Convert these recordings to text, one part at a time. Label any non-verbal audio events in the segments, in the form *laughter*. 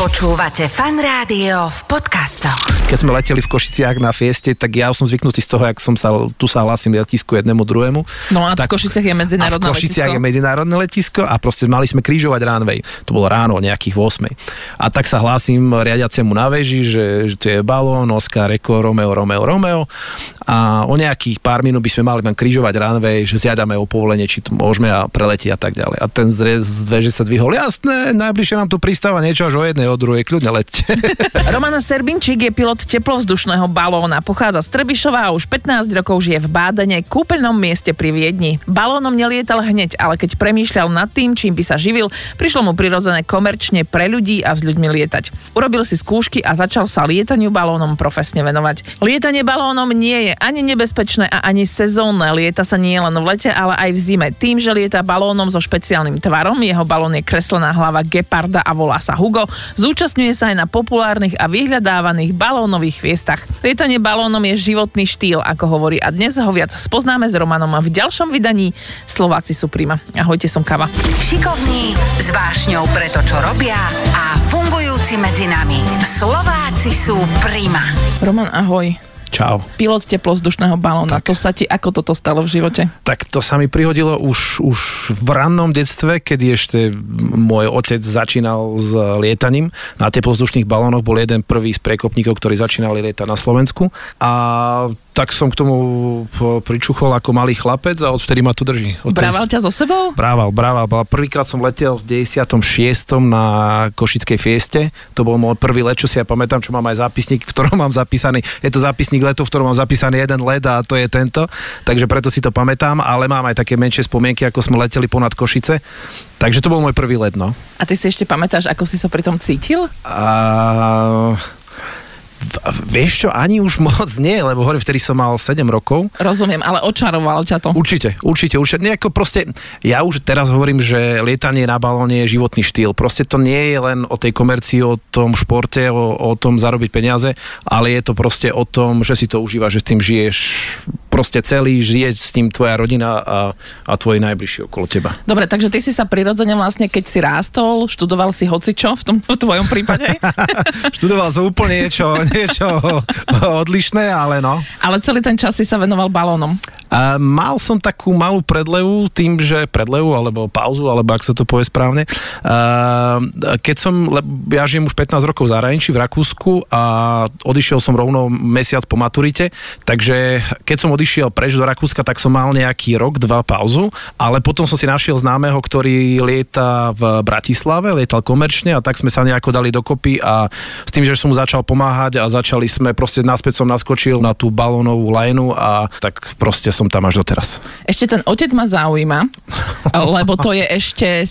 Počúvate fan rádio v podcastoch. Keď sme leteli v Košiciach na fieste, tak ja som zvyknutý z toho, jak som sa, tu sa hlasím letisku jednému druhému. No a tak, v Košiciach je a v medzinárodné Košiciach letisko. je medzinárodné letisko a proste mali sme krížovať runway. To bolo ráno, nejakých 8. A tak sa hlásim riadiacemu na veži, že, že to je balón, Oscar, Eko, Romeo, Romeo, Romeo. A o nejakých pár minút by sme mali len krížovať runway, že zjadame o povolenie, či to môžeme a preletí a tak ďalej. A ten z, z veže sa dvihol, jasné, najbližšie nám tu pristáva niečo až o jednej, o druhej, kľudne leďte. *laughs* Romana Serbinčík je pilot teplovzdušného balóna. Pochádza z Trebišova a už 15 rokov žije v Bádene, kúpeľnom mieste pri Viedni. Balónom nelietal hneď, ale keď premýšľal nad tým, čím by sa živil, prišlo mu prirodzené komerčne pre ľudí a s ľuďmi lietať. Urobil si skúšky a začal sa lietaniu balónom profesne venovať. Lietanie balónom nie je ani nebezpečné a ani sezónne. Lieta sa nie len v lete, ale aj v zime. Tým, že lieta balónom so špeciálnym tvarom, jeho balón je kreslená hlava geparda a volá sa Hugo, zúčastňuje sa aj na populárnych a vyhľadávaných balónových fiestach. Lietanie balónom je životný štýl, ako hovorí a dnes ho viac spoznáme s Romanom v ďalšom vydaní Slováci sú prima. Ahojte, som Kava. Šikovní, s vášňou pre to, čo robia a fungujúci medzi nami. Slováci sú prima. Roman, ahoj. Čau. Pilot teplozdušného balóna. To sa ti ako toto stalo v živote? Tak to sa mi prihodilo už, už v rannom detstve, kedy ešte môj otec začínal s lietaním. Na teplozdušných balónoch bol jeden prvý z prekopníkov, ktorí začínali lietať na Slovensku. A tak som k tomu pričuchol ako malý chlapec a odvtedy ma tu drží. Odtedy Brával ťa so sebou? Brával, brával. Prvýkrát som letel v 96. na Košickej fieste. To bol môj prvý let, čo si ja pamätám, čo mám aj zápisník, v ktorom mám zapísaný. Je to zápisník letov, v ktorom mám zapísaný jeden let a to je tento. Takže preto si to pamätám, ale mám aj také menšie spomienky, ako sme leteli ponad Košice. Takže to bol môj prvý let, no. A ty si ešte pamätáš, ako si sa pri tom cítil? A... Vieš čo, ani už *laughs* moc nie, lebo hovorím, vtedy som mal 7 rokov. Rozumiem, ale očarovalo ťa to. Určite, určite, určite. Nejako proste, ja už teraz hovorím, že lietanie na balóne je životný štýl. Proste to nie je len o tej komercii, o tom športe, o, o tom zarobiť peniaze, ale je to proste o tom, že si to užívaš, že s tým žiješ proste celý, žije s tým tvoja rodina a, a tvoji najbližší okolo teba. Dobre, takže ty si sa prirodzene vlastne, keď si rástol, študoval si hocičo v tom v tvojom prípade, *laughs* Študoval som úplne niečo, *laughs* niečo *laughs* odlišné, ale no. ale celý ten čas si sa venoval balónom. A mal som takú malú predlevu tým, že predlevu alebo pauzu, alebo ak sa to povie správne. A keď som, ja žijem už 15 rokov v zahraničí v Rakúsku a odišiel som rovno mesiac po maturite, takže keď som odišiel preč do Rakúska, tak som mal nejaký rok, dva pauzu, ale potom som si našiel známeho, ktorý lieta v Bratislave, lietal komerčne a tak sme sa nejako dali dokopy a s tým, že som mu začal pomáhať a začali sme, proste naspäť som naskočil na tú balónovú lajnu a tak proste som tam až doteraz. Ešte ten otec ma zaujíma, lebo to je ešte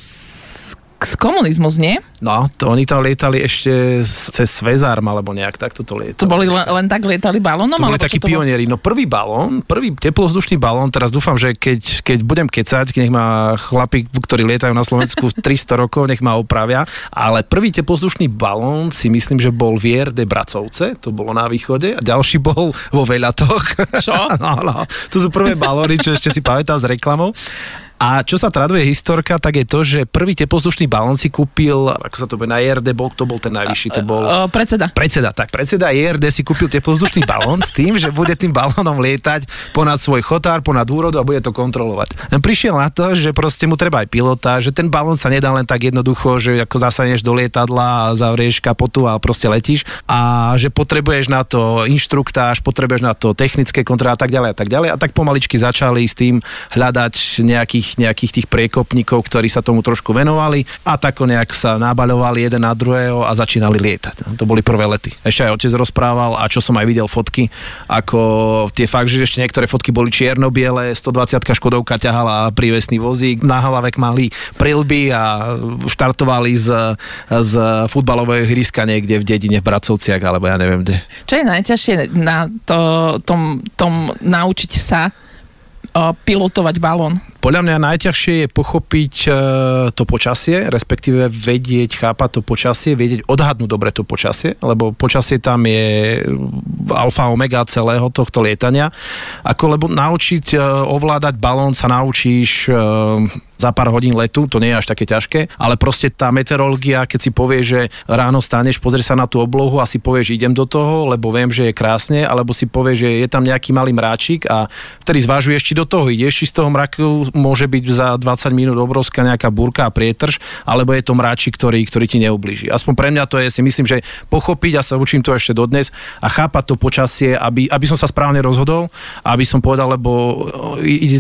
komunizmus, nie? No, to oni tam lietali ešte cez Svezarm, alebo nejak takto to lietali. To boli len, len tak lietali balónom? to boli takí to pionieri. No prvý balón, prvý teplozdušný balón, teraz dúfam, že keď, keď budem kecať, nech ma chlapík, ktorí lietajú na Slovensku *laughs* 300 rokov, nech ma opravia, ale prvý teplozdušný balón si myslím, že bol Vier de Bracovce, to bolo na východe, a ďalší bol vo Veľatoch. Čo? *laughs* no, no, to sú prvé balóny, čo ešte si pamätám s reklamou. A čo sa traduje historka, tak je to, že prvý teplozdušný balón si kúpil, ako sa to bude, na ERD bol, to bol ten najvyšší, to bol... O, predseda. Predseda, tak predseda IRD si kúpil teplozdušný balón s tým, že bude tým balónom lietať ponad svoj chotár, ponad úrodu a bude to kontrolovať. Prišiel na to, že proste mu treba aj pilota, že ten balón sa nedá len tak jednoducho, že ako zasaneš do lietadla a zavrieš kapotu a proste letíš a že potrebuješ na to inštruktáž, potrebuješ na to technické kontroly a tak ďalej a tak ďalej a tak pomaličky začali s tým hľadať nejakých, nejakých tých priekopníkov, ktorí sa tomu trošku venovali a tako nejak sa nabaľovali jeden na druhého a začínali lietať. To boli prvé lety. Ešte aj otec rozprával a čo som aj videl fotky, ako tie fakt, že ešte niektoré fotky boli čierno-biele, 120 Škodovka ťahala prívesný vozík, na hlavek mali prilby a štartovali z, z futbalového ihriska niekde v dedine v Bracovciach, alebo ja neviem kde. Čo je najťažšie na to, tom, tom naučiť sa pilotovať balón? Podľa mňa najťažšie je pochopiť uh, to počasie, respektíve vedieť, chápať to počasie, vedieť odhadnúť dobre to počasie, lebo počasie tam je alfa omega celého tohto lietania. Ako lebo naučiť uh, ovládať balón sa naučíš uh, za pár hodín letu, to nie je až také ťažké, ale proste tá meteorológia, keď si povie, že ráno staneš, pozrie sa na tú oblohu a si povieš, idem do toho, lebo viem, že je krásne, alebo si povie, že je tam nejaký malý mráčik a vtedy zvažuješ, či do toho ideš, či z toho mraku môže byť za 20 minút obrovská nejaká burka a prietrž, alebo je to mráčik, ktorý, ktorý ti neublíži. Aspoň pre mňa to je, si myslím, že pochopiť a sa učím to ešte dodnes a chápať to počasie, aby, aby som sa správne rozhodol, aby som povedal, lebo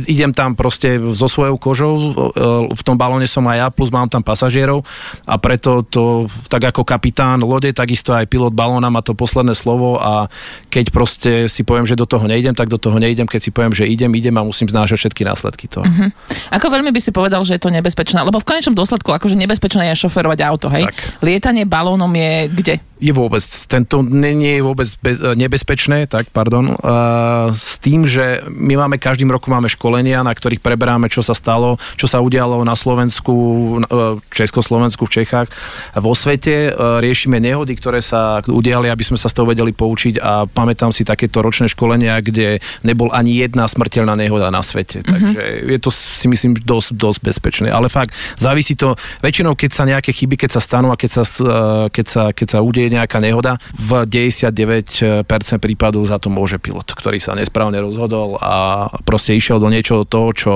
idem tam proste so svojou kožou, E, v tom balóne som aj ja, plus mám tam pasažierov a preto to, tak ako kapitán lode, takisto aj pilot balóna má to posledné slovo a keď proste si poviem, že do toho nejdem, tak do toho nejdem, keď si poviem, že idem, idem a musím znášať všetky následky toho. Uh-huh. Ako veľmi by si povedal, že je to nebezpečné? Lebo v konečnom dôsledku akože nebezpečné je šoferovať auto, hej? Tak. Lietanie balónom je kde? je vôbec, tento nie, nie je vôbec bez, nebezpečné, tak pardon, uh, s tým, že my máme každým roku máme školenia, na ktorých preberáme, čo sa stalo, čo sa udialo na Slovensku, uh, Československu, v Čechách, vo svete. Uh, riešime nehody, ktoré sa udiali, aby sme sa z toho vedeli poučiť a pamätám si takéto ročné školenia, kde nebol ani jedna smrteľná nehoda na svete. Mm-hmm. Takže je to si myslím dosť, dosť bezpečné. Ale fakt, závisí to, väčšinou keď sa nejaké chyby, keď sa stanú a keď sa, keď sa, keď sa udeje nejaká nehoda, v 99% prípadov za to môže pilot, ktorý sa nesprávne rozhodol a proste išiel do niečoho toho, čo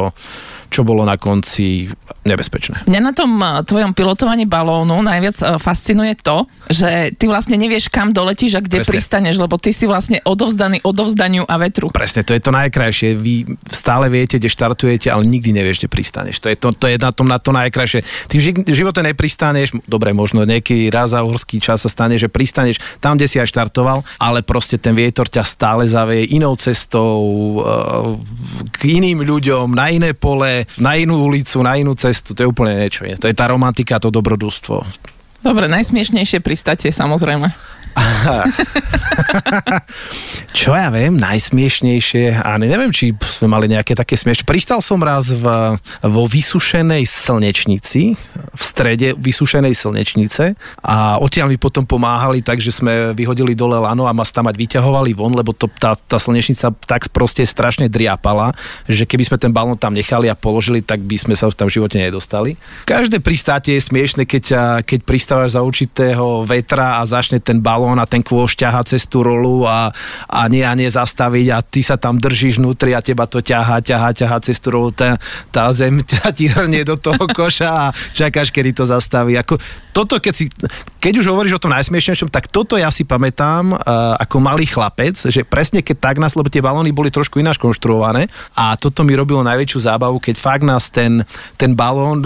čo bolo na konci nebezpečné. Mňa na tom eh, tvojom pilotovaní balónu najviac eh, fascinuje to, že ty vlastne nevieš, kam doletíš a kde Presne. pristaneš, lebo ty si vlastne odovzdaný odovzdaniu a vetru. Presne, to je to najkrajšie. Vy stále viete, kde štartujete, ale nikdy nevieš, kde pristaneš. To je, to, to je na tom na to najkrajšie. Ty v živote nepristaneš, dobre, možno nejaký raz za horský čas sa stane, že pristaneš tam, kde si aj štartoval, ale proste ten vietor ťa stále zavie inou cestou, eh, k iným ľuďom, na iné pole, na inú ulicu, na inú cestu, to je úplne niečo. To je tá romantika, to dobrodružstvo. Dobre, najsmiešnejšie pristatie samozrejme. *laughs* Čo ja viem, najsmiešnejšie, a neviem, či sme mali nejaké také smiešne. Pristal som raz v, vo vysušenej slnečnici, v strede vysušenej slnečnice a odtiaľ mi potom pomáhali, takže sme vyhodili dole lano a ma tam mať vyťahovali von, lebo to, tá, tá slnečnica tak proste strašne driapala, že keby sme ten balón tam nechali a položili, tak by sme sa tam v živote nedostali. Každé pristátie je smiešne, keď, keď pristávaš za určitého vetra a začne ten balón balón a ten kôš ťaha cez tú rolu a, a nie a nie zastaviť a ty sa tam držíš vnútri a teba to ťahá, ťahá, ťahá cez tú rolu, tá, tá zem *laughs* ťa ti hrnie do toho koša a čakáš, kedy to zastaví. Ako, toto, keď, si, keď už hovoríš o tom najsmiešnejšom, tak toto ja si pamätám uh, ako malý chlapec, že presne keď tak nás, lebo tie balóny boli trošku ináč konštruované a toto mi robilo najväčšiu zábavu, keď fakt nás ten, ten balón,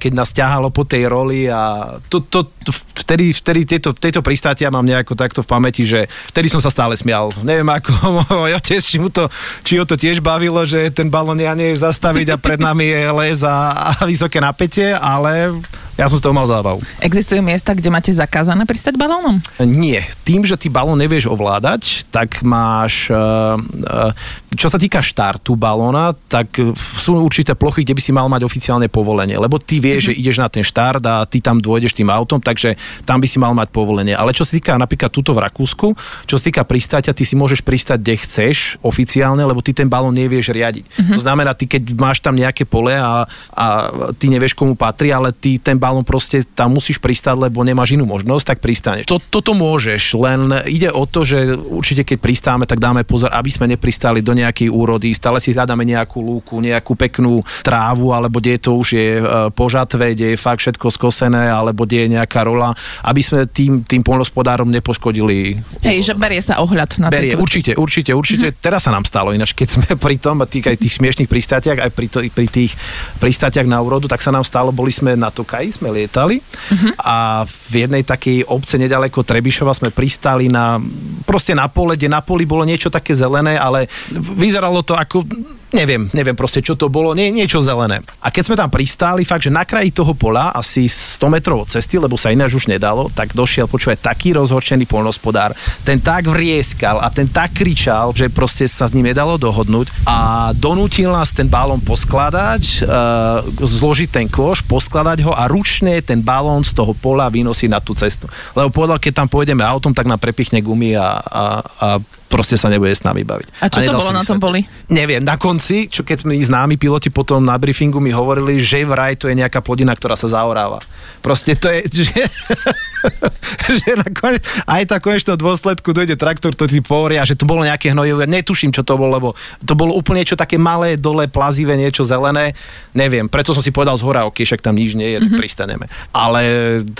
keď nás ťahalo po tej roli a to, to, to, vtedy, vtedy tieto, tieto pristátia mám nejako takto v pamäti, že vtedy som sa stále smial. Neviem ako *laughs* môj otec, či, mu to, či ho to tiež bavilo, že ten balón ja nie zastaviť a pred nami je les a, a vysoké napätie, ale ja som z toho mal zábavu. Existujú miesta, kde máte zakázané pristať balónom? Nie. Tým, že ty balón nevieš ovládať, tak máš... Uh, uh, čo sa týka štartu balóna, tak sú určité plochy, kde by si mal mať oficiálne povolenie, lebo ty vieš, mm-hmm. že ideš na ten štart a ty tam dôjdeš tým autom, takže tam by si mal mať povolenie. Ale čo sa týka napríklad túto v Rakúsku, čo sa týka pristáťa, ty si môžeš pristať, kde chceš oficiálne, lebo ty ten balón nevieš riadiť. Mm-hmm. To znamená, ty keď máš tam nejaké pole a, a ty nevieš, komu patrí, ale ty ten balón balón proste tam musíš pristať, lebo nemáš inú možnosť, tak pristaneš. To, toto môžeš, len ide o to, že určite keď pristáme, tak dáme pozor, aby sme nepristali do nejakej úrody, stále si hľadáme nejakú lúku, nejakú peknú trávu, alebo kde to už je e, po žatve, kde je fakt všetko skosené, alebo kde je nejaká rola, aby sme tým, tým polnospodárom nepoškodili. Hej, že berie sa ohľad na Berie, určite, určite, určite. Mm-hmm. Teraz sa nám stalo, ináč keď sme pri tom, tých, aj tých smiešných pristátiach, aj pri, to, pri tých pristátiach na úrodu, tak sa nám stalo, boli sme na Tokaji, sme lietali uh-huh. a v jednej takej obce nedaleko Trebišova sme pristali na, proste na pole, kde na poli bolo niečo také zelené, ale vyzeralo to ako neviem, neviem proste, čo to bolo, nie, niečo zelené. A keď sme tam pristáli, fakt, že na kraji toho pola, asi 100 metrov od cesty, lebo sa ináč už nedalo, tak došiel, počúvaj, taký rozhorčený polnospodár, ten tak vrieskal a ten tak kričal, že proste sa s ním nedalo dohodnúť a donútil nás ten balón poskladať, uh, zložiť ten kôš, poskladať ho a ručne ten balón z toho pola vynosiť na tú cestu. Lebo povedal, keď tam pôjdeme autom, tak nám prepichne gumy a, a, a proste sa nebude s nami baviť. A čo a to bolo na tom boli? Neviem, na konci, čo keď sme známi piloti potom na briefingu mi hovorili, že vraj to je nejaká plodina, ktorá sa zaoráva. Proste to je, že, *laughs* *laughs* že nakoniec aj tak konečnom dôsledku dojde traktor, ktorý pohoria, že to bolo nejaké hnojivé, netuším, čo to bolo, lebo to bolo úplne niečo také malé, dole, plazivé, niečo zelené, neviem, preto som si povedal z hora, ok, však tam nič nie je, tak mm-hmm. pristaneme. Ale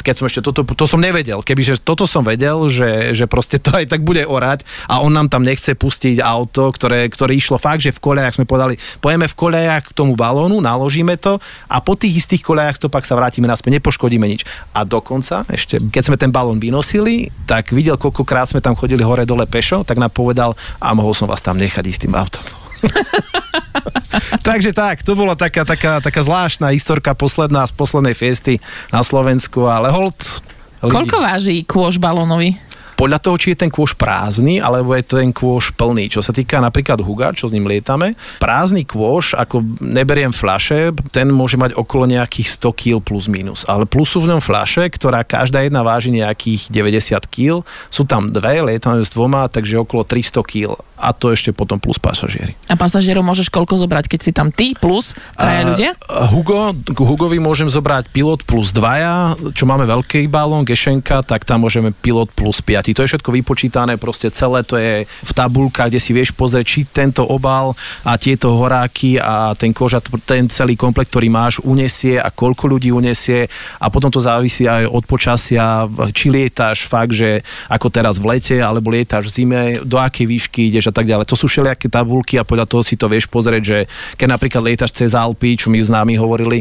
keď som ešte toto, to som nevedel, kebyže toto som vedel, že, že proste to aj tak bude orať a on nám tam nechce pustiť auto, ktoré, ktoré išlo fakt, že v kolejach sme povedali, pojeme v kolejach k tomu balónu, naložíme to a po tých istých kolejach stopak sa vrátime naspäť, nepoškodíme nič. A dokonca, ešte keď sme ten balón vynosili, tak videl, koľkokrát sme tam chodili hore-dole pešo, tak nám povedal, a mohol som vás tam nechať s tým autom. *laughs* Takže tak, to bola taká, taká, taká zvláštna historka posledná z poslednej fiesty na Slovensku, ale hold. Koľko váži kôž balónový? Podľa toho, či je ten kôš prázdny, alebo je ten kôš plný. Čo sa týka napríklad Huga, čo s ním lietame, prázdny kôš, ako neberiem flaše, ten môže mať okolo nejakých 100 kg plus minus. Ale plus sú v ňom flaše, ktorá každá jedna váži nejakých 90 kg. Sú tam dve, lietame s dvoma, takže okolo 300 kg. A to ešte potom plus pasažieri. A pasažierov môžeš koľko zobrať, keď si tam ty plus traja ľudia? Hugo, k Hugovi môžem zobrať pilot plus dvaja, čo máme veľký balón, Gešenka, tak tam môžeme pilot plus 5 to je všetko vypočítané, proste celé to je v tabulkách, kde si vieš pozrieť, či tento obal a tieto horáky a ten koža, ten celý komplekt, ktorý máš, unesie a koľko ľudí unesie a potom to závisí aj od počasia, či lietáš fakt, že ako teraz v lete, alebo lietáš v zime, do akej výšky ideš a tak ďalej. To sú všelijaké tabulky a podľa toho si to vieš pozrieť, že keď napríklad lietáš cez Alpy, čo mi s námi hovorili,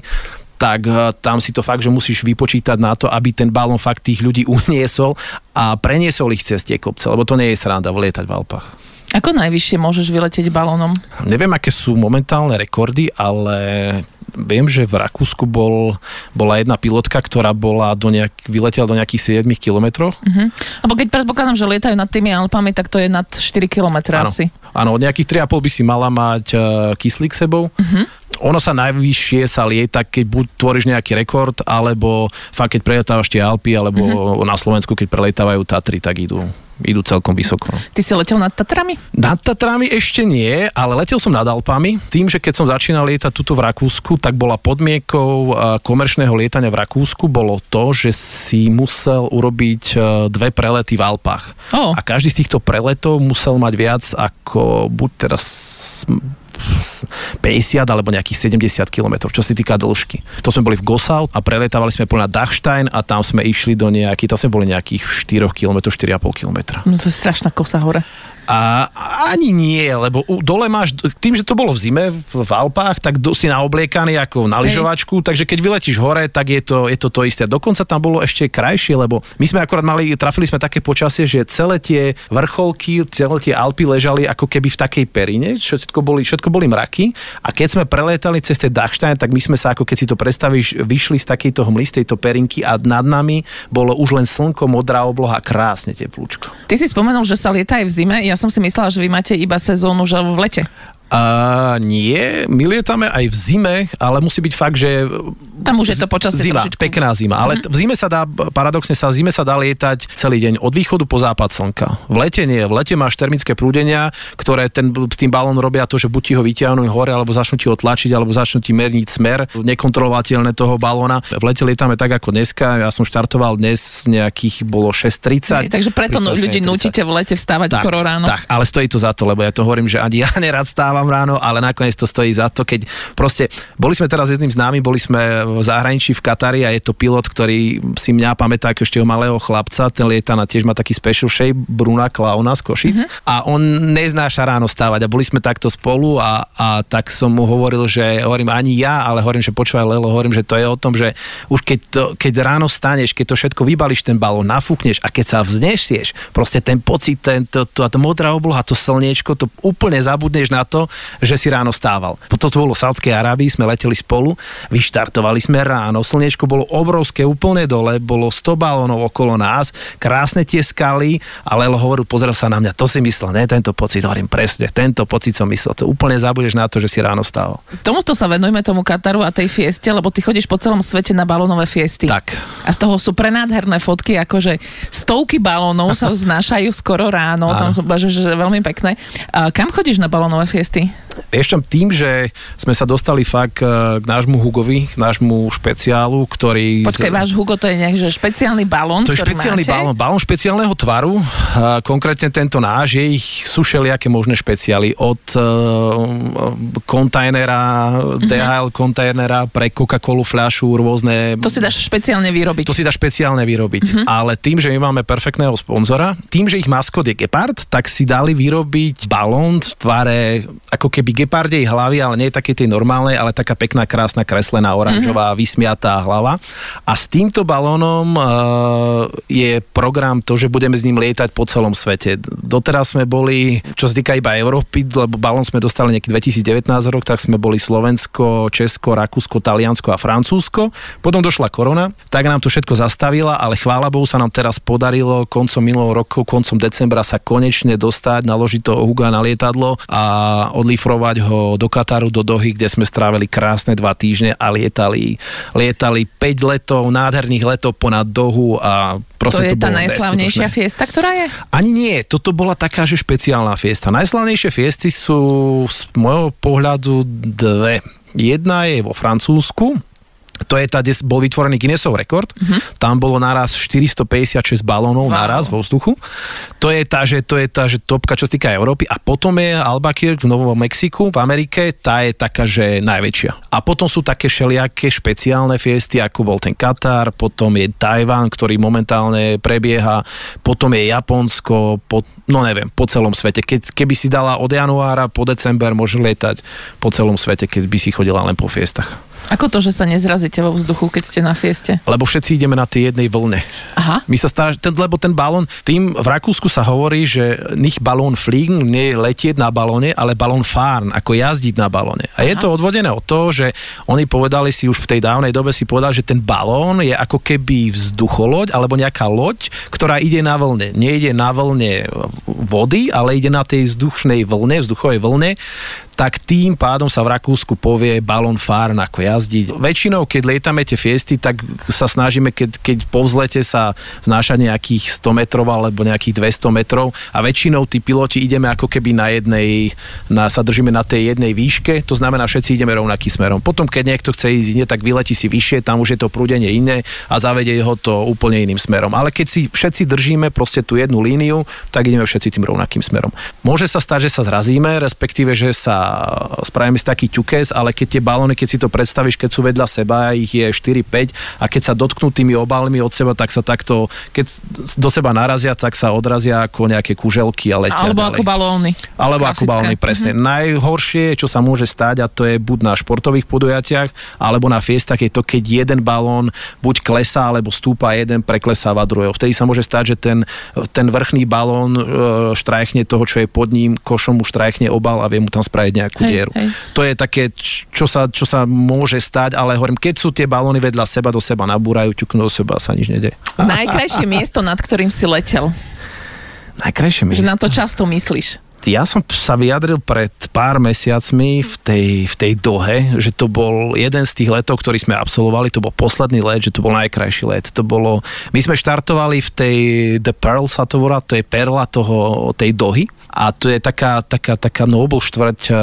tak eh, tam si to fakt, že musíš vypočítať na to, aby ten balón fakt tých ľudí *laughs* uniesol a preniesol ich cez tie kopce, lebo to nie je sranda vlietať v Alpách. Ako najvyššie môžeš vyletieť balónom? Neviem, aké sú momentálne rekordy, ale viem, že v Rakúsku bol, bola jedna pilotka, ktorá bola do nejak, vyletela do nejakých 7 kilometrov. Uh-huh. Lebo keď predpokladám, že lietajú nad tými Alpami, tak to je nad 4 kilometre asi. Áno, od nejakých 3,5 by si mala mať uh, kyslík sebou. Uh-huh ono sa najvyššie sa lieta, keď buď tvoríš nejaký rekord, alebo fakt keď preletávaš tie Alpy, alebo mm-hmm. na Slovensku, keď preletávajú Tatry, tak idú idú celkom vysoko. Ty si letel nad Tatrami? Nad Tatrami ešte nie, ale letel som nad Alpami. Tým, že keď som začínal lietať tuto v Rakúsku, tak bola podmienkou komerčného lietania v Rakúsku bolo to, že si musel urobiť e, dve prelety v Alpách. Oh. A každý z týchto preletov musel mať viac ako buď teraz 50 alebo nejakých 70 km, čo sa týka dĺžky. To sme boli v Gosau a preletávali sme na Dachstein a tam sme išli do nejakých, tam sme boli nejakých 4 km, 4,5 km. No to je strašná kosa hore. A ani nie, lebo dole máš, tým, že to bolo v zime v Alpách, tak do, si naobliekaný ako na lyžovačku, takže keď vyletíš hore, tak je to, je to to isté. Dokonca tam bolo ešte krajšie, lebo my sme akorát mali, trafili sme také počasie, že celé tie vrcholky, celé tie Alpy ležali ako keby v takej perine, všetko boli, všetko boli mraky a keď sme preletali cez tie Dachstein, tak my sme sa, ako keď si to predstavíš, vyšli z takejto hmlistej perinky a nad nami bolo už len slnko, modrá obloha, krásne teplúčko. Ty si spomenul, že sa lieta aj v zime. Ja som si myslela, že vy máte iba sezónu že v lete. A nie, my lietame aj v zime, ale musí byť fakt, že... Tam už je to počasie zima, trošičku. pekná zima. Ale mm-hmm. v zime sa dá, paradoxne sa v zime sa dá lietať celý deň od východu po západ slnka. V lete nie. V lete máš termické prúdenia, ktoré ten, s tým balónom robia to, že buď ti ho vyťahnú hore, alebo začnú ti ho tlačiť, alebo začnú ti merniť smer nekontrolovateľné toho balóna. V lete lietame tak ako dneska. Ja som štartoval dnes nejakých bolo 6.30. takže preto ľudí nutíte v lete vstávať tak, skoro ráno. Tak, ale stojí to za to, lebo ja to hovorím, že ani ja *laughs* nerad stávam vstávam ráno, ale nakoniec to stojí za to, keď proste, boli sme teraz jedným z námi, boli sme v zahraničí v Katari a je to pilot, ktorý si mňa pamätá ako ešte malého chlapca, ten lieta na tiež má taký special shape, Bruna Klauna z Košic mm-hmm. a on neznáša ráno stávať a boli sme takto spolu a, a tak som mu hovoril, že hovorím ani ja, ale hovorím, že počúvaj Lelo, hovorím, že to je o tom, že už keď, to, keď ráno staneš, keď to všetko vybališ ten balón, nafúkneš a keď sa vznesieš, proste ten pocit, ten, to, to, to, tá modrá obloha, to slniečko, to úplne zabudneš na to, že si ráno stával. Potom to bolo v Saudskej Arábii, sme leteli spolu, vyštartovali sme ráno, slnečko bolo obrovské úplne dole, bolo 100 balónov okolo nás, krásne tie skaly, ale Lelo hovoril, pozrel sa na mňa, to si myslel, ne tento pocit, hovorím presne, tento pocit som myslel, to úplne zabudeš na to, že si ráno stával. Tomuto sa venujme tomu Kataru a tej fieste, lebo ty chodíš po celom svete na balónové fiesty. Tak. A z toho sú prenádherné fotky, akože stovky balónov sa *laughs* vznášajú skoro ráno, Áno. tam som že, že veľmi pekné. A kam chodíš na balónové fiesty? 60 Ešte tým, že sme sa dostali fakt e, k nášmu Hugovi, k nášmu špeciálu, ktorý... Počkaj, váš Hugo to je nejak, že špeciálny balón, To je špeciálny máte? balón, balón špeciálneho tvaru, konkrétne tento náš, je ich sú všelijaké možné špeciály, od uh, kontajnera, uh-huh. DHL kontajnera pre Coca-Colu fľašu, rôzne... To si dáš špeciálne vyrobiť. To si dáš špeciálne vyrobiť, uh-huh. ale tým, že my máme perfektného sponzora, tým, že ich maskot je Gepard, tak si dali vyrobiť balón v tvare ako keby keby gepardej hlavy, ale nie je také tej normálnej, ale taká pekná, krásna, kreslená, oranžová, mm-hmm. vysmiatá hlava. A s týmto balónom uh, je program to, že budeme s ním lietať po celom svete. Doteraz sme boli, čo sa týka iba Európy, lebo balón sme dostali nejaký 2019 rok, tak sme boli Slovensko, Česko, Rakúsko, Taliansko a Francúzsko. Potom došla korona, tak nám to všetko zastavila, ale chvála Bohu sa nám teraz podarilo koncom minulého roku, koncom decembra sa konečne dostať, naložiť to Huga na lietadlo a odlifrovať smerovať ho do Kataru, do Dohy, kde sme strávili krásne dva týždne a lietali, lietali 5 letov, nádherných letov ponad Dohu a Proste to je to tá najslavnejšia fiesta, ktorá je? Ani nie, toto bola taká, že špeciálna fiesta. Najslavnejšie fiesty sú z môjho pohľadu dve. Jedna je vo Francúzsku, to je tá, kde bol vytvorený Guinnessov rekord. Uh-huh. Tam bolo naraz 456 balónov wow. naraz vo vzduchu. To je tá, že, to je tá, že topka, čo sa týka Európy. A potom je Albuquerque v Novom Mexiku, v Amerike, tá je taká, že najväčšia. A potom sú také všelijaké špeciálne fiesty, ako bol ten Katar, potom je Tajván, ktorý momentálne prebieha, potom je Japonsko, po, no neviem, po celom svete. Keď, keby si dala od januára po december, môže lietať po celom svete, keď by si chodila len po fiestach. Ako to, že sa nezrazíte vo vzduchu, keď ste na fieste? Lebo všetci ideme na tej jednej vlne. Aha. My sa stará, ten, lebo ten balón, tým v Rakúsku sa hovorí, že nich balón fliegen nie je letieť na balóne, ale balón fahren, ako jazdiť na balóne. A Aha. je to odvodené od toho, že oni povedali si už v tej dávnej dobe si povedali, že ten balón je ako keby vzducholoď alebo nejaká loď, ktorá ide na vlne. Nie ide na vlne vody, ale ide na tej vzdušnej vlne, vzduchovej vlne tak tým pádom sa v Rakúsku povie balon fárn ako jazdiť. Väčšinou, keď lietame tie fiesty, tak sa snažíme, keď, keď po vzlete sa znáša nejakých 100 metrov alebo nejakých 200 metrov a väčšinou tí piloti ideme ako keby na jednej, na, sa držíme na tej jednej výške, to znamená všetci ideme rovnakým smerom. Potom, keď niekto chce ísť iné, tak vyletí si vyššie, tam už je to prúdenie iné a zavedie ho to úplne iným smerom. Ale keď si všetci držíme proste tú jednu líniu, tak ideme všetci tým rovnakým smerom. Môže sa stať, že sa zrazíme, respektíve, že sa spravíme si taký ťukes, ale keď tie balóny, keď si to predstavíš, keď sú vedľa seba, ich je 4-5 a keď sa dotknú tými obalmi od seba, tak sa takto, keď do seba narazia, tak sa odrazia ako nejaké kuželky a letia Alebo ďalej. ako balóny. Alebo Klasické. ako balóny, presne. Mm-hmm. Najhoršie, čo sa môže stať, a to je buď na športových podujatiach, alebo na fiestach, je to, keď jeden balón buď klesá, alebo stúpa jeden, preklesáva druhého. Vtedy sa môže stať, že ten, ten vrchný balón e, štrajchne toho, čo je pod ním, košom mu štrajchne obal a vie mu tam spraviť nejakú hej, dieru. Hej. To je také, čo sa, čo sa môže stať, ale hovorím, keď sú tie balóny vedľa seba, do seba nabúrajú, ťuknú do seba a sa nič nedie. Najkrajšie miesto, nad ktorým si letel. Najkrajšie miesto? Že na to často myslíš ja som sa vyjadril pred pár mesiacmi v tej, v tej dohe, že to bol jeden z tých letov, ktorý sme absolvovali, to bol posledný let, že to bol najkrajší let. To bolo, my sme štartovali v tej The Pearl sa to volá, to je perla toho, tej dohy a to je taká, taká, taká noble štvrť uh,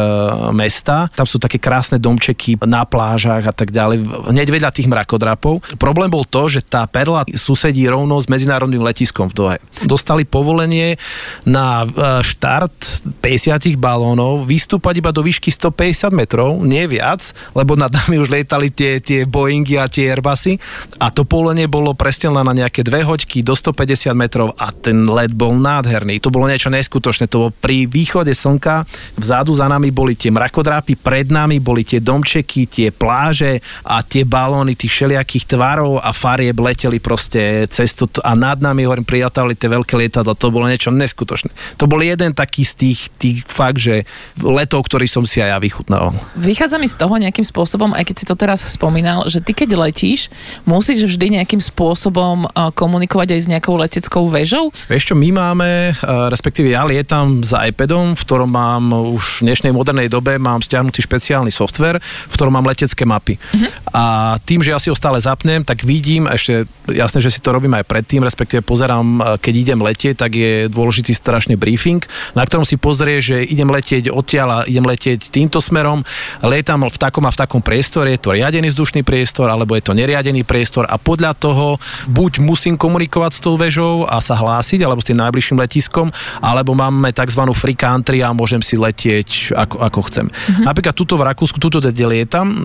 mesta. Tam sú také krásne domčeky na plážach a tak ďalej, hneď vedľa tých mrakodrapov. Problém bol to, že tá perla susedí rovno s medzinárodným letiskom v Dohe. Dostali povolenie na uh, štart 50 balónov vystúpať iba do výšky 150 metrov, nie viac, lebo nad nami už lietali tie, tie Boeingy a tie Airbusy a to polenie bolo presne na nejaké dve hoďky do 150 metrov a ten let bol nádherný. To bolo niečo neskutočné. To bolo pri východe slnka, vzadu za nami boli tie mrakodrápy, pred nami boli tie domčeky, tie pláže a tie balóny tých všelijakých tvarov a farieb leteli proste cez to a nad nami, hovorím, prijatali tie veľké lietadla. To bolo niečo neskutočné. To bol jeden taký tých, tých fakt, že letov, ktorý som si aj ja vychutnal. Vychádza mi z toho nejakým spôsobom, aj keď si to teraz spomínal, že ty keď letíš, musíš vždy nejakým spôsobom komunikovať aj s nejakou leteckou väžou? Vieš čo, my máme, respektíve ja lietam s iPadom, v ktorom mám už v dnešnej modernej dobe mám stiahnutý špeciálny software, v ktorom mám letecké mapy. Uh-huh. A tým, že ja si ho stále zapnem, tak vidím, ešte jasné, že si to robím aj predtým, respektíve pozerám, keď idem letieť, tak je dôležitý strašne briefing, na ktorom si pozrie, že idem letieť odtiaľ a idem letieť týmto smerom, lietam v takom a v takom priestore, je to riadený vzdušný priestor, alebo je to neriadený priestor a podľa toho buď musím komunikovať s tou väžou a sa hlásiť, alebo s tým najbližším letiskom, alebo máme tzv. free country a môžem si letieť ako, ako chcem. Mm-hmm. Napríklad tuto v Rakúsku, tuto kde lietam,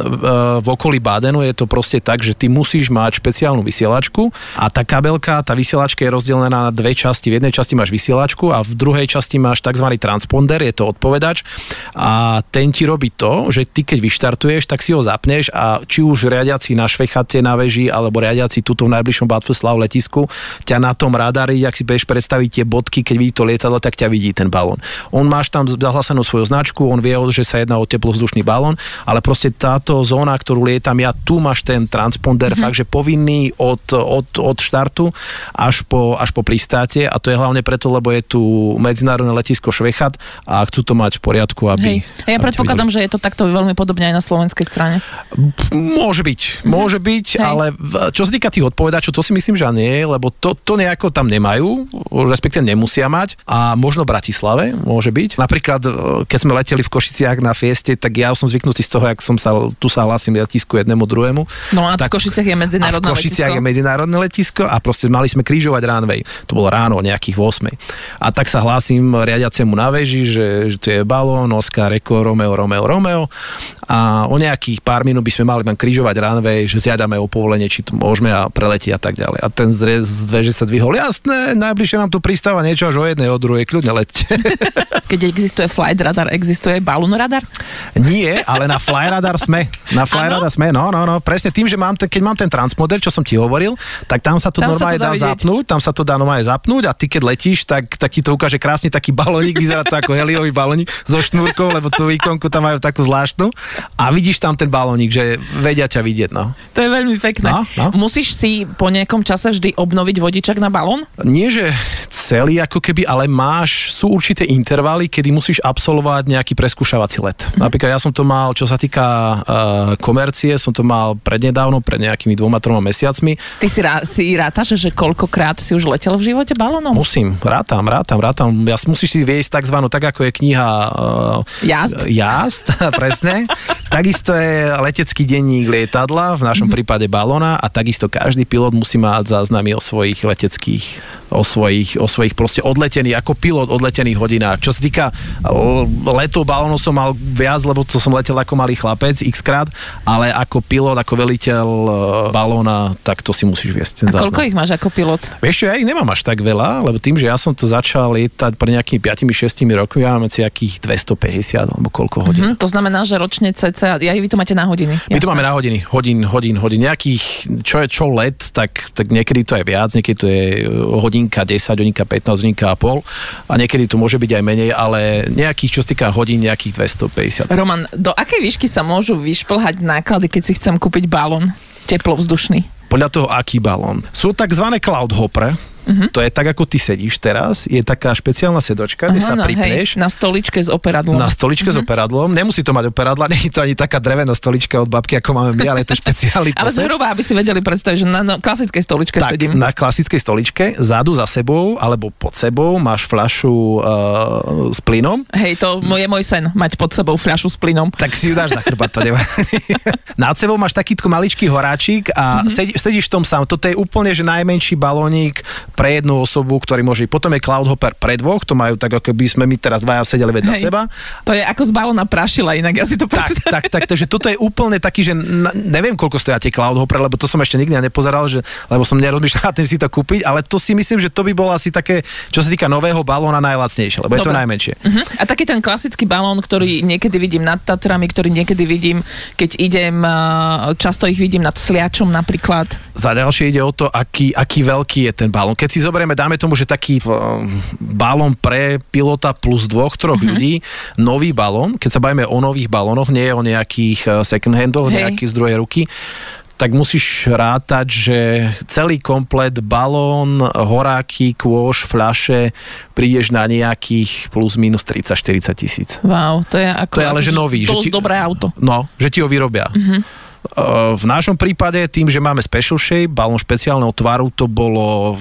v okolí Badenu je to proste tak, že ty musíš mať špeciálnu vysielačku a tá kabelka, tá vysielačka je rozdelená na dve časti. V jednej časti máš vysielačku a v druhej časti máš tzv. Transponder, je to odpovedač a ten ti robí to, že ty keď vyštartuješ, tak si ho zapneš a či už riadiaci na švechate na veži alebo riadiaci tuto v najbližšom Batfuslav letisku, ťa na tom radári, ak si budeš predstaviť tie bodky, keď vidí to lietadlo, tak ťa vidí ten balón. On máš tam zahlasenú svoju značku, on vie, že sa jedná o teplozdušný balón, ale proste táto zóna, ktorú lietam ja, tu máš ten transponder, mm-hmm. fakt, že povinný od, od, od štartu až po, až po pristáte a to je hlavne preto, lebo je tu medzinárodné letisko Švechat a chcú to mať v poriadku, aby... Hej. Ja aby predpokladám, že je to takto veľmi podobne aj na slovenskej strane. Môže byť, môže byť, Hej. ale čo sa týka tých odpovedačov, to si myslím, že nie, lebo to, to nejako tam nemajú, respektíve nemusia mať a možno v Bratislave môže byť. Napríklad, e, keď sme leteli v Košiciach na fieste, tak ja som zvyknutý z toho, jak som sa, tu sa hlasím letisku jednému druhému. No a tak, v Košiciach je medzinárodné a v Košiciach letisko. je medzinárodné letisko a proste mali sme krížovať runway. To bolo ráno, nejakých 8. A tak sa hlásim riadiacemu na veži, že, že to je balón, Oscar, Eko, Romeo, Romeo, Romeo a o nejakých pár minút by sme mali len krížovať runway, že zjadame o povolenie, či tu môžeme a preletieť a tak ďalej. A ten z veže sa dvihol, jasné, najbližšie nám tu pristáva niečo až o jednej, o druhej, kľudne lete. *laughs* Keď existuje flight radar, existuje balloon radar? Nie, ale na fly radar sme. Na fly radar sme, no, no, no, presne tým, že mám, keď mám ten transmodel, čo som ti hovoril, tak tam sa to Tam sa normálne to dá dá, vidieť. zapnúť, tam sa to dá normálne zapnúť a ty keď letíš, tak, tak ti to ukáže krásne taký balónik, vyzerá to ako heliový balónik so šnúrkou, lebo tú ikonku tam majú takú zvláštnu a vidíš tam ten balónik, že vedia ťa vidieť, no. To je veľmi pekné. No, no. Musíš si po nejakom čase vždy obnoviť vodičak na balón? Nie, že celý ako keby, ale máš, sú určité intervaly, kedy musíš absolvovať nejaký preskúšavací let. Mhm. Napríklad ja som to mal, čo sa týka uh, komercie, som to mal prednedávno, pred nejakými dvoma, troma mesiacmi. Ty si, rá, si rátaš, že koľkokrát si už letel v živote balónom? Musím, rátam, rátam, rátam. Ja musíš si viesť takzvanú, tak ako je kniha uh, Jazd? Jazd, *laughs* presne. Takisto je letecký denník lietadla, v našom prípade balóna a takisto každý pilot musí mať záznamy o svojich leteckých, o svojich, o svojich proste odletených, ako pilot odletených hodinách. Čo sa týka letov balónov som mal viac, lebo to som letel ako malý chlapec x krát, ale ako pilot, ako veliteľ e, balóna, tak to si musíš viesť. Ten A koľko záznam. ich máš ako pilot? Vieš čo, ja ich nemám až tak veľa, lebo tým, že ja som to začal lietať pred nejakými 5-6 rokmi, ja mám asi akých 250 alebo koľko hodín. Hm, to znamená, že ročne cca, ja vy to máte na hodiny. My to jasné. máme na hodiny, hodín, hodín, hodín. Nejakých, čo je čo let, tak, tak niekedy to je viac, niekedy to je hodinka 10, hodinka 15, hodinka a pol a niekedy to môže byť aj menej, ale nejakých, čo sa týka hodín, nejakých 250. Roman, do akej výšky sa môžu vyšplhať náklady, keď si chcem kúpiť balón teplovzdušný? Podľa toho, aký balón. Sú tzv. cloud hopper, Mhm. to je tak, ako ty sedíš teraz, je taká špeciálna sedočka, kde sa no, pripneš. hej, na stoličke s operadlom. Na stoličke mm-hmm. s operadlom. Nemusí to mať operadla, *laughs* nie je to ani taká drevená stolička od babky, ako máme my, ale je to špeciálny *laughs* Ale zhruba, aby si vedeli predstaviť, že na, na klasickej stoličke tak, sedím. na klasickej stoličke, zádu za sebou alebo pod sebou máš fľašu uh, s plynom, Hej, to je môj sen, mať pod sebou fľašu s plynom. tak si ju dáš za chrbát, to nevadí. *laughs* Nad sebou máš takýto maličký horáčik a mm-hmm. sedí, sedíš v tom sám. Toto je úplne, že najmenší balónik pre jednu osobu, ktorý môže. Potom je Cloud Hopper pre dvoch, to majú tak, ako by sme my teraz dvaja sedeli vedľa Hej. seba. To je ako z balóna prašila, inak ja si to Tak, predstavím. tak, tak, takže toto je úplne taký, že na, neviem, koľko stoja tie Cloud Hopper, lebo to som ešte nikdy nepozeral, že, lebo som nerozmýšľal nad tým si to kúpiť, ale to si myslím, že to by bolo asi také, čo sa týka nového balóna, najlacnejšie, lebo je to Dobre. najmenšie. Uh-huh. A taký ten klasický balón, ktorý niekedy vidím nad Tatrami, ktorý niekedy vidím, keď idem, uh, často ich vidím nad Sliačom napríklad. Za ďalšie ide o to, aký, aký veľký je ten balón. Keď keď si zoberieme, dáme tomu, že taký uh, balón pre pilota plus dvoch, troch mm-hmm. ľudí, nový balón, keď sa bavíme o nových balónoch, nie o nejakých uh, second handoch, nejaký z druhej ruky, tak musíš rátať, že celý komplet balón, horáky, kôš, fľaše prídeš na nejakých plus minus 30-40 tisíc. Wow, to je ako... To je ale, že nový. Že ti, dobré auto. No, že ti ho vyrobia. Uh-huh. V našom prípade, tým, že máme special shape, balón špeciálneho tvaru, to bolo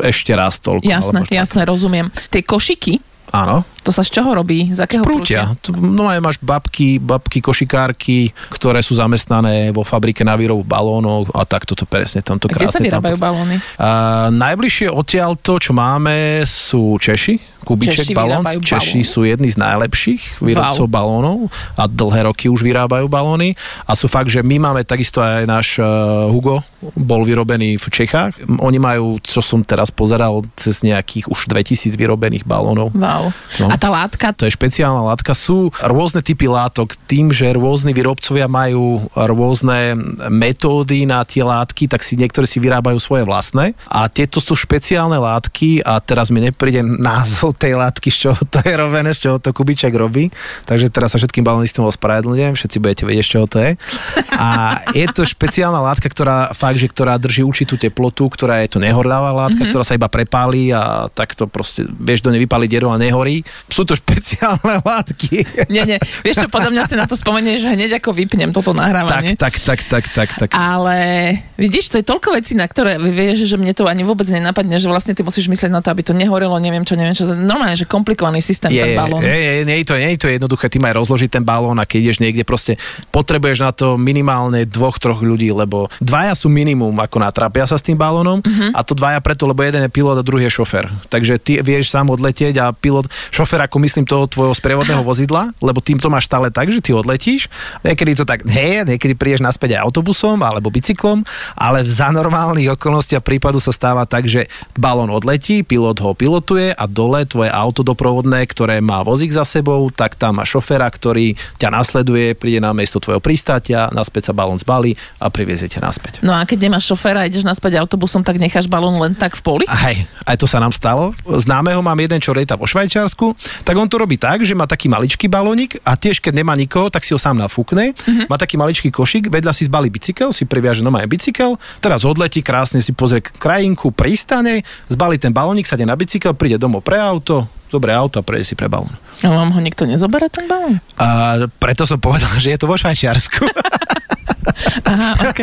ešte raz toľko. Jasné, jasné, rozumiem. Tie košiky, Áno. To sa z čoho robí? Z akého prútia? prútia? No aj máš babky, babky, košikárky, ktoré sú zamestnané vo fabrike na výrobu balónov a tak toto presne tamto krásne. Kde sa vyrábajú tam... balóny? Uh, najbližšie odtiaľ to, čo máme, sú Češi, Kubiček Češi balón. Češi balón. sú jedni z najlepších výrobcov wow. balónov a dlhé roky už vyrábajú balóny a sú fakt, že my máme takisto aj náš uh, Hugo, bol vyrobený v Čechách. Oni majú, čo som teraz pozeral, cez nejakých už 2000 vyrobených balónov. Wow. No. A tá látka? To je špeciálna látka. Sú rôzne typy látok. Tým, že rôzni výrobcovia majú rôzne metódy na tie látky, tak si niektorí si vyrábajú svoje vlastné. A tieto sú špeciálne látky a teraz mi nepríde názov tej látky, z čoho to je robené, z čoho to Kubiček robí. Takže teraz sa všetkým balonistom ospravedlňujem, všetci budete vedieť, z čoho to je. A je to špeciálna látka, ktorá fakt, že ktorá drží určitú teplotu, ktorá je to nehorľavá látka, mm-hmm. ktorá sa iba prepálí a takto proste vieš do nej vypáliť a nehorí. Sú to špeciálne *laughs* látky. Nie, nie. Vieš čo, podľa mňa si na to spomenieš, že hneď ako vypnem toto nahrávanie. Tak, tak, tak, tak, tak, tak. Ale vidíš, to je toľko vecí, na ktoré vieš, že mne to ani vôbec nenapadne, že vlastne ty musíš myslieť na to, aby to nehorelo, neviem čo, neviem čo. Normálne, že komplikovaný systém je, ten balón. Je, je, nie, je to, nie je to jednoduché, ty aj rozložiť ten balón a keď ideš niekde, proste potrebuješ na to minimálne dvoch, troch ľudí, lebo dvaja sú minimum, ako natrapia sa s tým balónom uh-huh. a to dvaja preto, lebo jeden je pilot a druhý je šofer. Takže ty vieš sám odletieť a pilot, šofer ako myslím toho tvojho sprievodného vozidla, lebo tým to máš stále tak, že ty odletíš. Niekedy to tak, hej, niekedy prídeš naspäť aj autobusom alebo bicyklom, ale za normálnych okolností a prípadu sa stáva tak, že balón odletí, pilot ho pilotuje a dole tvoje auto doprovodné, ktoré má vozík za sebou, tak tam má šoféra, ktorý ťa nasleduje, príde na miesto tvojho pristátia, naspäť sa balón zbalí a priviezie ťa naspäť. No a keď nemáš šoféra a ideš naspäť autobusom, tak necháš balón len tak v poli? Aj, aj to sa nám stalo. Známeho mám jeden, čo lieta vo Švajčiarsku, tak on to robí tak, že má taký maličký balónik a tiež keď nemá nikoho, tak si ho sám nafúkne. Uh-huh. Má taký maličký košík, vedľa si zbalí bicykel, si priviaže no aj bicykel, teraz odletí krásne, si pozrie krajinku, pristane, zbalí ten balónik, sa na bicykel, príde domov pre auto, dobré auto a prejde si pre balón. A vám ho nikto nezobere ten balón? A preto som povedal, *laughs* že je to vo Švajčiarsku. *laughs* Aha, ok.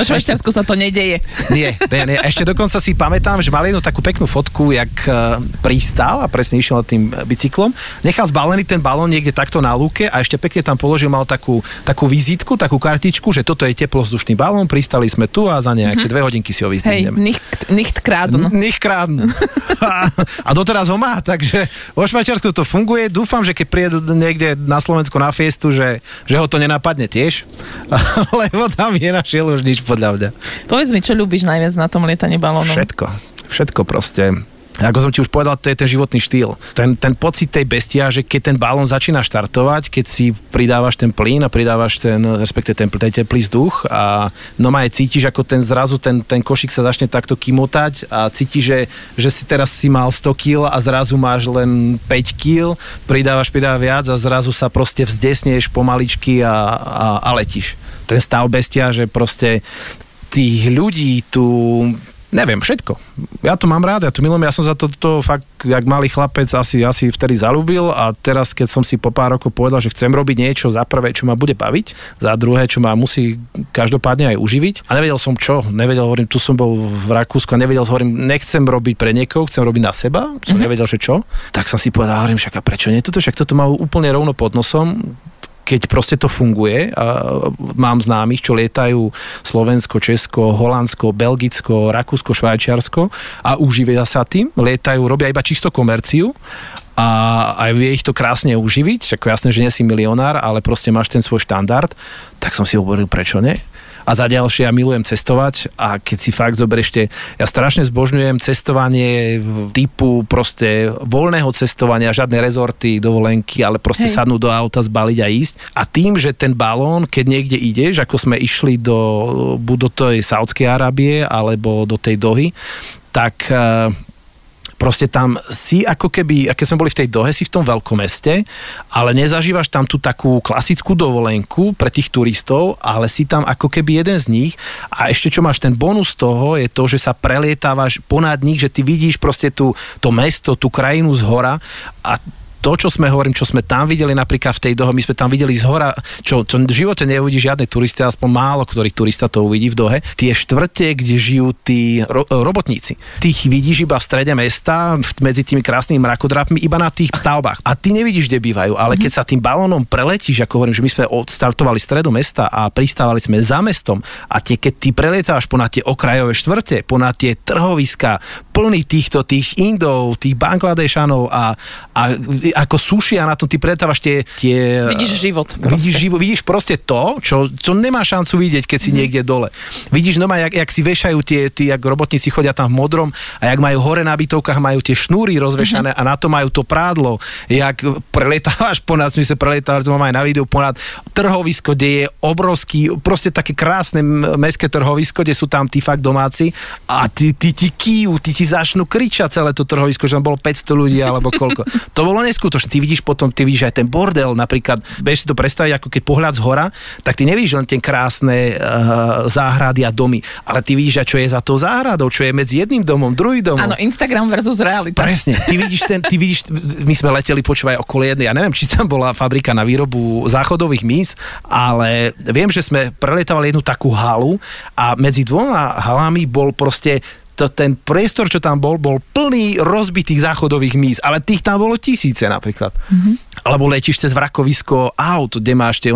V Švajčiarsku sa to nedeje. Nie, nie, nie. Ešte dokonca si pamätám, že mal jednu takú peknú fotku, jak uh, pristál a presne išiel tým bicyklom. Nechal zbalený ten balón niekde takto na lúke a ešte pekne tam položil, mal takú, takú vizitku, takú kartičku, že toto je teplozdušný balón, pristali sme tu a za nejaké mm-hmm. dve hodinky si ho vyzdvihneme. Hej, nicht, nicht kráden. Nicht kráden. *laughs* a, a doteraz ho má, takže vo Švajčiarsku to funguje. Dúfam, že keď príde niekde na Slovensku na fiestu, že, že ho to nenapadne tiež. *laughs* *laughs* lebo tam je našiel už nič podľa mňa. Povedz mi, čo ľúbiš najviac na tom lietaní balónom? Všetko. Všetko proste. Ako som ti už povedal, to je ten životný štýl. Ten, ten pocit tej bestia, že keď ten balón začína štartovať, keď si pridávaš ten plyn a pridávaš ten, respektive ten, ten teplý vzduch a no aj cítiš, ako ten zrazu ten, ten košik sa začne takto kimotať a cítiš, že, že si teraz si mal 100 kg a zrazu máš len 5 kg, pridávaš, pridávaš viac a zrazu sa proste vzdesneš pomaličky a, a, a letíš ten stav bestia, že proste tých ľudí tu neviem, všetko. Ja to mám rád, ja to milujem, ja som za to, to fakt, jak malý chlapec asi, asi vtedy zalúbil a teraz, keď som si po pár rokov povedal, že chcem robiť niečo za prvé, čo ma bude baviť, za druhé, čo ma musí každopádne aj uživiť a nevedel som čo, nevedel, hovorím, tu som bol v Rakúsku a nevedel, hovorím, nechcem robiť pre niekoho, chcem robiť na seba, som mm-hmm. nevedel, že čo, tak som si povedal, hovorím, však a prečo nie toto, však toto má úplne rovno pod nosom, keď proste to funguje, a mám známych, čo lietajú Slovensko, Česko, Holandsko, Belgicko, Rakúsko, Švajčiarsko a uživia sa tým, lietajú, robia iba čisto komerciu a aj vie ich to krásne uživiť, však jasné, že nie si milionár, ale proste máš ten svoj štandard, tak som si hovoril, prečo nie? A za ďalšie ja milujem cestovať a keď si fakt zoberiete, ja strašne zbožňujem cestovanie typu proste voľného cestovania, žiadne rezorty, dovolenky, ale proste Hej. sadnúť do auta, zbaliť a ísť. A tým, že ten balón, keď niekde ideš, ako sme išli do, buď do tej Saudskej Arábie alebo do tej Dohy, tak uh, proste tam si ako keby, aké sme boli v tej Dohe, si v tom veľkomeste, ale nezažívaš tam tú takú klasickú dovolenku pre tých turistov, ale si tam ako keby jeden z nich. A ešte čo máš ten bonus toho je to, že sa prelietávaš ponad nich, že ty vidíš proste tú, to mesto, tú krajinu z hora. A to, čo sme hovorím, čo sme tam videli napríklad v tej dohe, my sme tam videli z hora, čo, čo v živote neuvidí žiadne turisty, aspoň málo ktorý turista to uvidí v dohe, tie štvrte, kde žijú tí ro- robotníci. Ty ich vidíš iba v strede mesta, medzi tými krásnymi mrakodrapmi, iba na tých stavbách. A ty nevidíš, kde bývajú, ale keď sa tým balónom preletíš, ako hovorím, že my sme odstartovali stredu mesta a pristávali sme za mestom a tie, keď ty prelietáš ponad tie okrajové štvrte, ponad tie trhoviska, plný týchto tých Indov, tých Bangladešanov a, a ako sušia na tom, ty pretávaš tie... tie vidíš život. Proste. Vidíš život, vidíš proste to, čo, čo nemá šancu vidieť, keď si mm. niekde dole. Vidíš, no jak, jak si vešajú tie, tí, jak robotníci chodia tam v modrom a jak majú hore na bytovkách, majú tie šnúry rozvešané mm-hmm. a na to majú to prádlo, jak preletávaš ponad, my sa preletávaš, mám aj na videu, ponad trhovisko, kde je obrovský, proste také krásne mestské trhovisko, kde sú tam tí fakt domáci a ty, ty, ty kýjú, ty ti začnú kričať celé to trhovisko, že tam bolo 500 ľudí alebo koľko. *laughs* To bolo neskôr neskutočné. Ty vidíš potom, ty vidíš aj ten bordel, napríklad, bež si to predstaviť ako keď pohľad z hora, tak ty nevidíš len tie krásne uh, záhrady a domy, ale ty vidíš čo je za tou záhradou, čo je medzi jedným domom, druhým domom. Áno, Instagram versus realita. Presne. Ty vidíš, ten, ty vidíš, my sme leteli počúvaj okolo jednej, ja neviem, či tam bola fabrika na výrobu záchodových míz, ale viem, že sme prelietavali jednu takú halu a medzi dvoma halami bol proste to, ten priestor, čo tam bol, bol plný rozbitých záchodových míz, ale tých tam bolo tisíce napríklad. Mm-hmm. Alebo letíš cez vrakovisko aut, kde máš tie